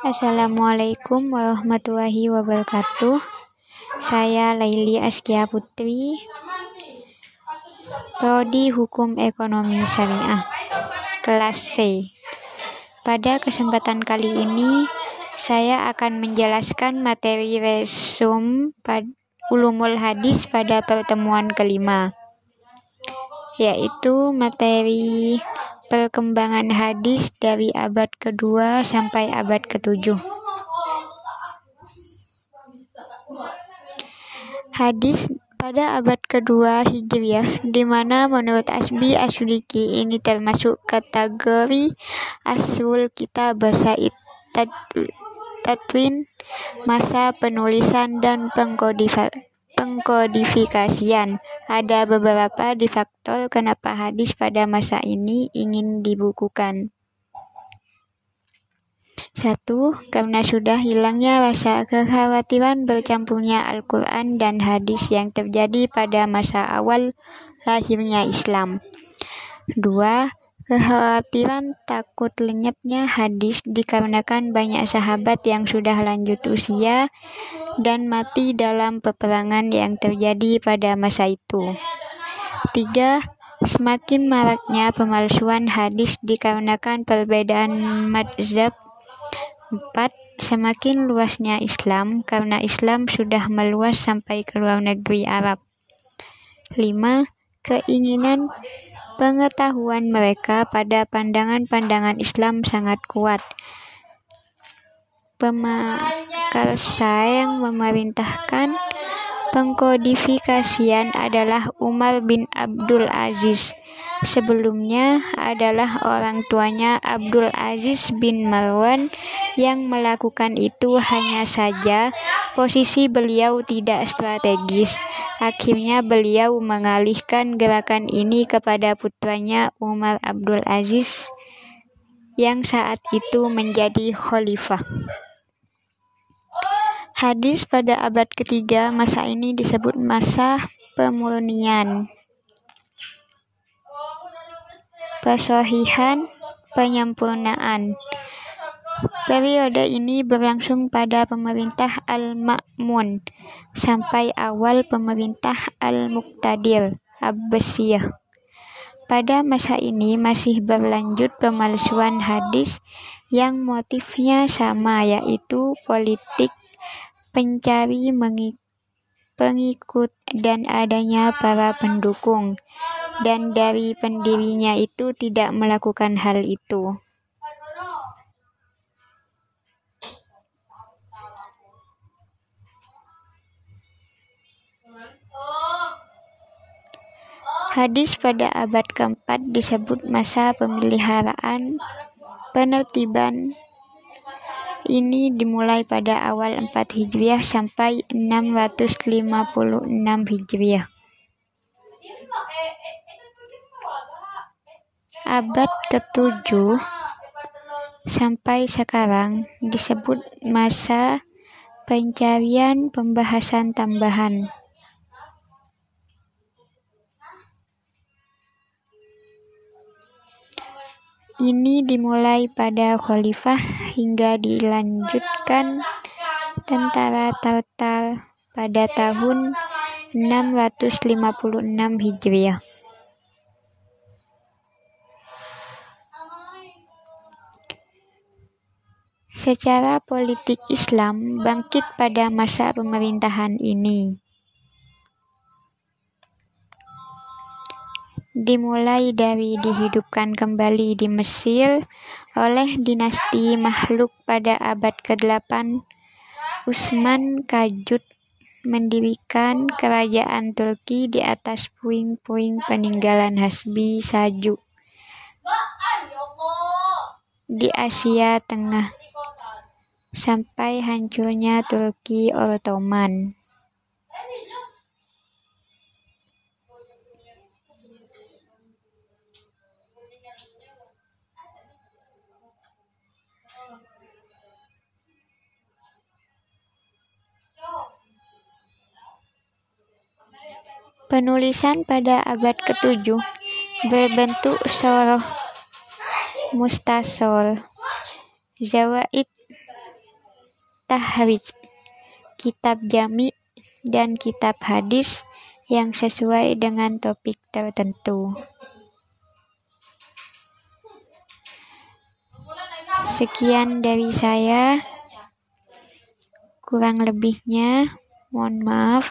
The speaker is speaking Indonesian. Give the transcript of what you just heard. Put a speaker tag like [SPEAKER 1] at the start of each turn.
[SPEAKER 1] Assalamualaikum warahmatullahi wabarakatuh. Saya Laili Askia Putri, Prodi Hukum Ekonomi Syariah, kelas C. Pada kesempatan kali ini, saya akan menjelaskan materi resum ulumul hadis pada pertemuan kelima, yaitu materi perkembangan hadis dari abad kedua sampai abad ketujuh. Hadis pada abad kedua Hijriah, di mana menurut Asbi Asyidiki ini termasuk kategori Asul Kitab Basaid Tatwin, masa penulisan dan pengkodifikasi pengkodifikasian. Ada beberapa di faktor kenapa hadis pada masa ini ingin dibukukan. Satu, karena sudah hilangnya rasa kekhawatiran bercampurnya Al-Quran dan hadis yang terjadi pada masa awal lahirnya Islam. Dua, kekhawatiran takut lenyapnya hadis dikarenakan banyak sahabat yang sudah lanjut usia dan mati dalam peperangan yang terjadi pada masa itu. Tiga, semakin maraknya pemalsuan hadis dikarenakan perbedaan madzhab. Empat, semakin luasnya Islam karena Islam sudah meluas sampai ke luar negeri Arab. Lima, keinginan pengetahuan mereka pada pandangan-pandangan Islam sangat kuat. Pemakarsa yang memerintahkan pengkodifikasian adalah Umar bin Abdul Aziz. Sebelumnya adalah orang tuanya Abdul Aziz bin Marwan yang melakukan itu hanya saja posisi beliau tidak strategis. Akhirnya beliau mengalihkan gerakan ini kepada putranya Umar Abdul Aziz yang saat itu menjadi khalifah. Hadis pada abad ketiga masa ini disebut masa pemurnian. Pesohihan penyempurnaan. Periode ini berlangsung pada pemerintah Al-Ma'mun sampai awal pemerintah Al-Muqtadir Abbasiyah. Pada masa ini masih berlanjut pemalsuan hadis yang motifnya sama yaitu politik pencari pengikut dan adanya para pendukung, dan dari pendirinya itu tidak melakukan hal itu. Hadis pada abad keempat disebut masa pemeliharaan penertiban ini dimulai pada awal 4 Hijriah sampai 656 Hijriah. Abad ke-7 sampai sekarang disebut masa pencarian pembahasan tambahan. Ini dimulai pada khalifah hingga dilanjutkan tentara Tartar pada tahun 656 Hijriah. Secara politik Islam bangkit pada masa pemerintahan ini. Dimulai dari dihidupkan kembali di Mesir oleh dinasti Makhluk pada abad ke-8. Utsman Kajut mendirikan kerajaan Turki di atas puing-puing peninggalan Hasbi Saju di Asia Tengah sampai hancurnya Turki Ottoman. Penulisan pada abad ke-7 berbentuk soroh mustasol. Zawaid Tahrij, kitab jami, dan kitab hadis yang sesuai dengan topik tertentu. Sekian dari saya. Kurang lebihnya, mohon maaf.